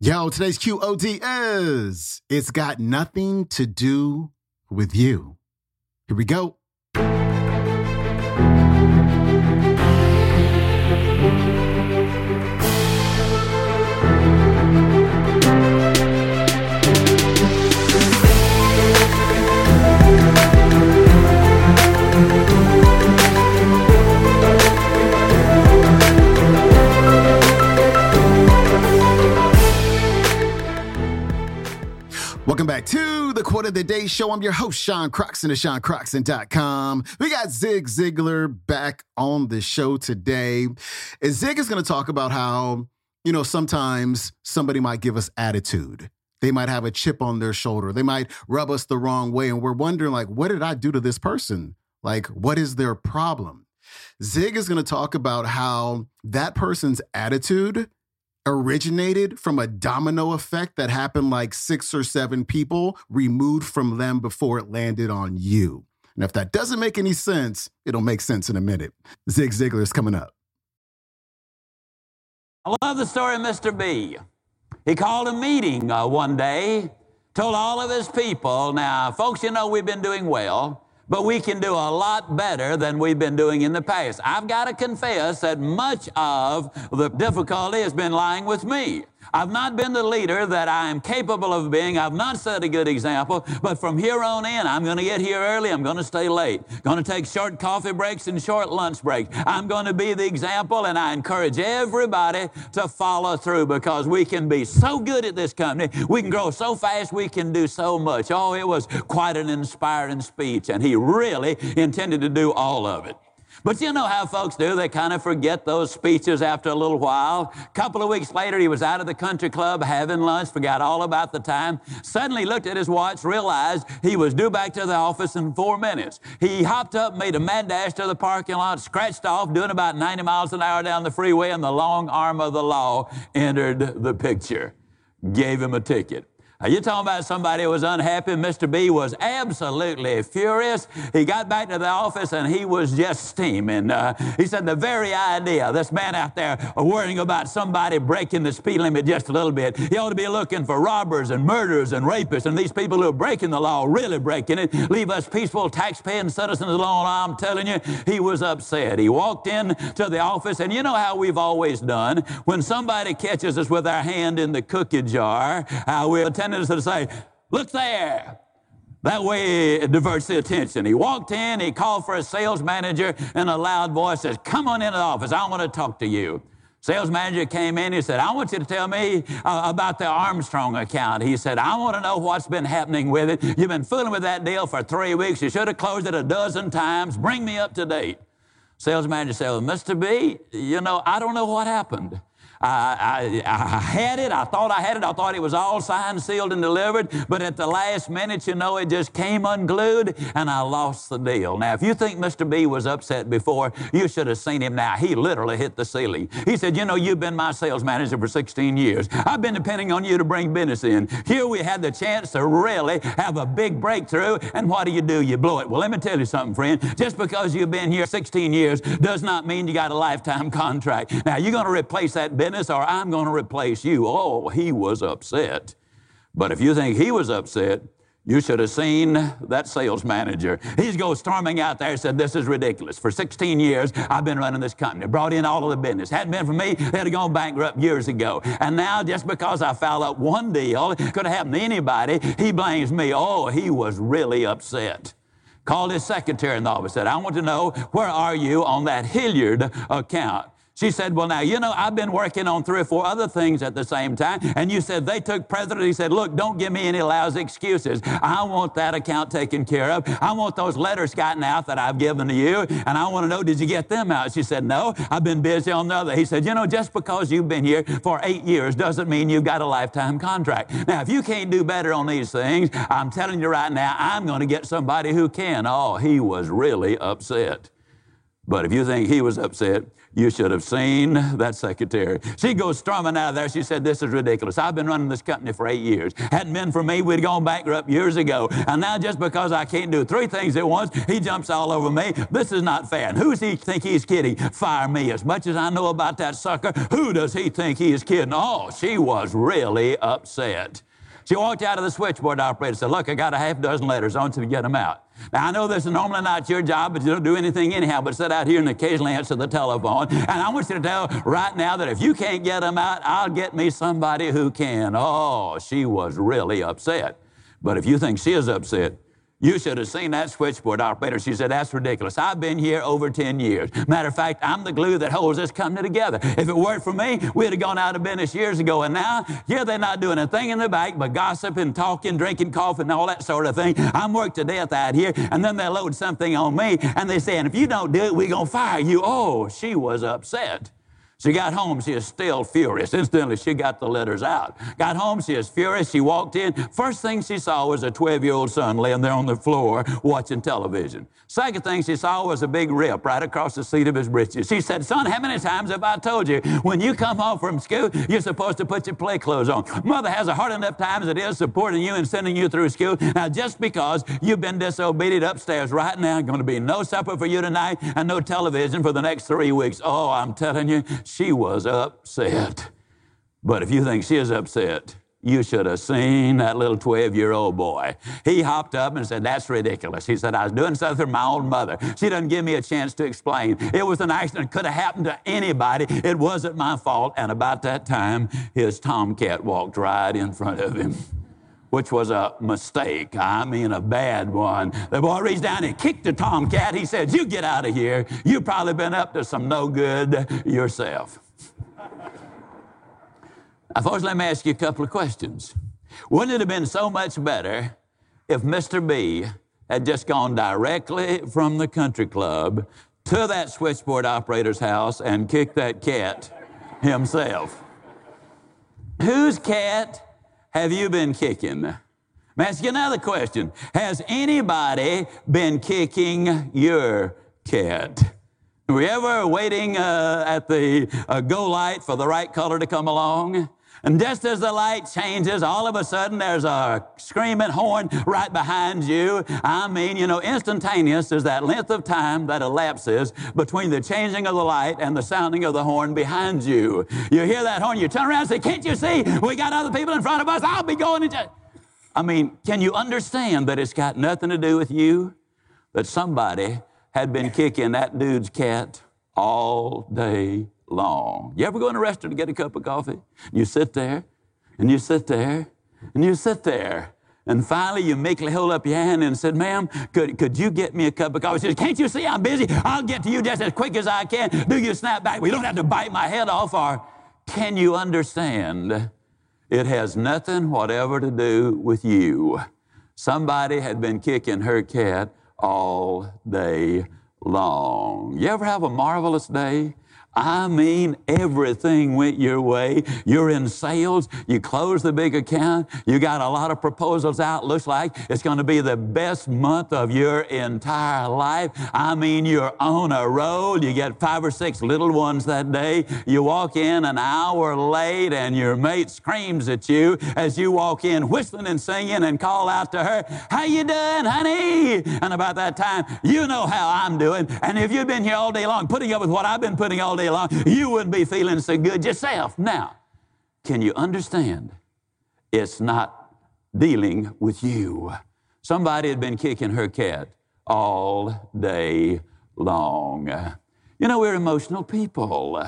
Yo, today's QOD is It's Got Nothing to Do with You. Here we go. Quote of the Day Show. I'm your host, Sean Croxton of SeanCroxton.com. We got Zig Ziglar back on the show today. And Zig is going to talk about how, you know, sometimes somebody might give us attitude. They might have a chip on their shoulder. They might rub us the wrong way. And we're wondering, like, what did I do to this person? Like, what is their problem? Zig is going to talk about how that person's attitude originated from a domino effect that happened like six or seven people removed from them before it landed on you. And if that doesn't make any sense, it'll make sense in a minute. Zig Ziglar is coming up. I love the story of Mr. B. He called a meeting uh, one day, told all of his people, now, folks, you know we've been doing well but we can do a lot better than we've been doing in the past. I've got to confess that much of the difficulty has been lying with me. I've not been the leader that I am capable of being. I've not set a good example. But from here on in, I'm going to get here early. I'm going to stay late. Going to take short coffee breaks and short lunch breaks. I'm going to be the example, and I encourage everybody to follow through because we can be so good at this company. We can grow so fast. We can do so much. Oh, it was quite an inspiring speech, and he really intended to do all of it. But you know how folks do. They kind of forget those speeches after a little while. A couple of weeks later, he was out of the country club having lunch, forgot all about the time. Suddenly looked at his watch, realized he was due back to the office in four minutes. He hopped up, made a mad dash to the parking lot, scratched off, doing about 90 miles an hour down the freeway, and the long arm of the law entered the picture. Gave him a ticket. Are you talking about somebody who was unhappy? Mr. B was absolutely furious. He got back to the office and he was just steaming. Uh, he said, The very idea, this man out there worrying about somebody breaking the speed limit just a little bit, he ought to be looking for robbers and murderers and rapists and these people who are breaking the law, really breaking it, leave us peaceful tax-paying citizens alone. I'm telling you, he was upset. He walked in to the office, and you know how we've always done when somebody catches us with our hand in the cookie jar, how we attend tendency to say, Look there. That way it diverts the attention. He walked in, he called for a sales manager in a loud voice, says, Come on into the office, I want to talk to you. Sales manager came in, he said, I want you to tell me uh, about the Armstrong account. He said, I want to know what's been happening with it. You've been fooling with that deal for three weeks. You should have closed it a dozen times. Bring me up to date. Sales manager said, well, Mr. B, you know, I don't know what happened. I, I, I, had it. I thought I had it. I thought it was all signed, sealed, and delivered. But at the last minute, you know, it just came unglued and I lost the deal. Now, if you think Mr. B was upset before, you should have seen him now. He literally hit the ceiling. He said, You know, you've been my sales manager for 16 years. I've been depending on you to bring business in. Here we had the chance to really have a big breakthrough. And what do you do? You blow it. Well, let me tell you something, friend. Just because you've been here 16 years does not mean you got a lifetime contract. Now, you're going to replace that business business or I'm going to replace you. Oh, he was upset. But if you think he was upset, you should have seen that sales manager. He's go storming out there and said, This is ridiculous. For 16 years, I've been running this company, brought in all of the business. Hadn't been for me, they'd have gone bankrupt years ago. And now, just because I fouled up one deal, could have happened to anybody, he blames me. Oh, he was really upset. Called his secretary in the office, said, I want to know, where are you on that Hilliard account? She said, Well, now, you know, I've been working on three or four other things at the same time. And you said they took precedent. He said, Look, don't give me any lousy excuses. I want that account taken care of. I want those letters gotten out that I've given to you. And I want to know, did you get them out? She said, No, I've been busy on the other. He said, You know, just because you've been here for eight years doesn't mean you've got a lifetime contract. Now, if you can't do better on these things, I'm telling you right now, I'm going to get somebody who can. Oh, he was really upset. But if you think he was upset, you should have seen that secretary. She goes storming out of there. She said, This is ridiculous. I've been running this company for eight years. Hadn't been for me, we'd gone bankrupt years ago. And now, just because I can't do three things at once, he jumps all over me. This is not fair. And who does he think he's kidding? Fire me. As much as I know about that sucker, who does he think he is kidding? Oh, she was really upset. She walked out of the switchboard operator and said, Look, I got a half dozen letters I want you to get them out. Now, I know this is normally not your job, but you don't do anything anyhow but sit out here and occasionally answer the telephone. And I want you to tell right now that if you can't get them out, I'll get me somebody who can. Oh, she was really upset. But if you think she is upset, you should have seen that switchboard operator. She said, That's ridiculous. I've been here over 10 years. Matter of fact, I'm the glue that holds this company together. If it weren't for me, we'd have gone out of business years ago. And now, here they're not doing a thing in the back but gossiping, talking, drinking coffee, and all that sort of thing. I'm worked to death out here. And then they load something on me and they say, And if you don't do it, we're going to fire you. Oh, she was upset. She got home, she is still furious. Instantly, she got the letters out. Got home, she is furious. She walked in. First thing she saw was a 12 year old son laying there on the floor watching television. Second thing she saw was a big rip right across the seat of his breeches. She said, Son, how many times have I told you when you come home from school, you're supposed to put your play clothes on? Mother has a hard enough time as it is supporting you and sending you through school. Now, just because you've been disobedient upstairs right now, going to be no supper for you tonight and no television for the next three weeks. Oh, I'm telling you, she was upset. But if you think she is upset, you should have seen that little 12 year old boy. He hopped up and said, That's ridiculous. He said, I was doing something for my own mother. She doesn't give me a chance to explain. It was an accident. Could have happened to anybody. It wasn't my fault. And about that time, his tomcat walked right in front of him which was a mistake. I mean, a bad one. The boy reached down and kicked the tomcat. He said, You get out of here. You've probably been up to some no good yourself. I first let me ask you a couple of questions. Wouldn't it have been so much better if Mr. B had just gone directly from the country club to that switchboard operator's house and kicked that cat himself? Whose cat have you been kicking? Let me ask you another question. Has anybody been kicking your cat? Were you ever waiting uh, at the uh, go light for the right color to come along? And just as the light changes, all of a sudden there's a screaming horn right behind you. I mean, you know, instantaneous is that length of time that elapses between the changing of the light and the sounding of the horn behind you. You hear that horn, you turn around and say, Can't you see? We got other people in front of us. I'll be going into. I mean, can you understand that it's got nothing to do with you? That somebody had been kicking that dude's cat all day long. You ever go in a restaurant to get a cup of coffee? You sit there, and you sit there, and you sit there. And finally, you meekly hold up your hand and said, Ma'am, could, could you get me a cup of coffee? She says, Can't you see I'm busy? I'll get to you just as quick as I can. Do you snap back? We don't have to bite my head off. Or can you understand? It has nothing whatever to do with you. Somebody had been kicking her cat all day long. You ever have a marvelous day? I mean, everything went your way. You're in sales, you close the big account, you got a lot of proposals out. Looks like it's going to be the best month of your entire life. I mean, you're on a roll. You get five or six little ones that day. You walk in an hour late, and your mate screams at you as you walk in, whistling and singing, and call out to her, "How you doing, honey?" And about that time, you know how I'm doing. And if you've been here all day long, putting up with what I've been putting all day long, you wouldn't be feeling so good yourself. Now, can you understand? It's not dealing with you. Somebody had been kicking her cat all day long. You know, we're emotional people.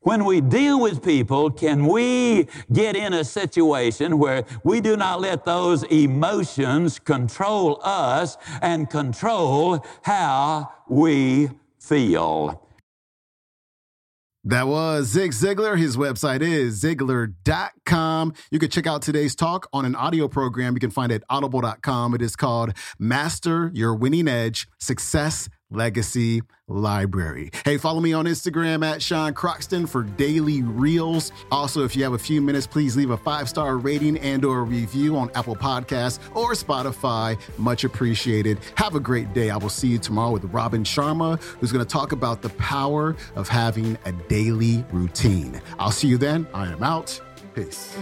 When we deal with people, can we get in a situation where we do not let those emotions control us and control how we feel? That was Zig Ziglar. His website is Ziglar.com. You can check out today's talk on an audio program you can find at audible.com. It is called Master Your Winning Edge Success Legacy Library. Hey, follow me on Instagram at Sean Croxton for daily reels. Also, if you have a few minutes, please leave a five-star rating and or review on Apple Podcasts or Spotify. Much appreciated. Have a great day. I will see you tomorrow with Robin Sharma, who's going to talk about the power of having a daily routine. I'll see you then. I am out. Peace.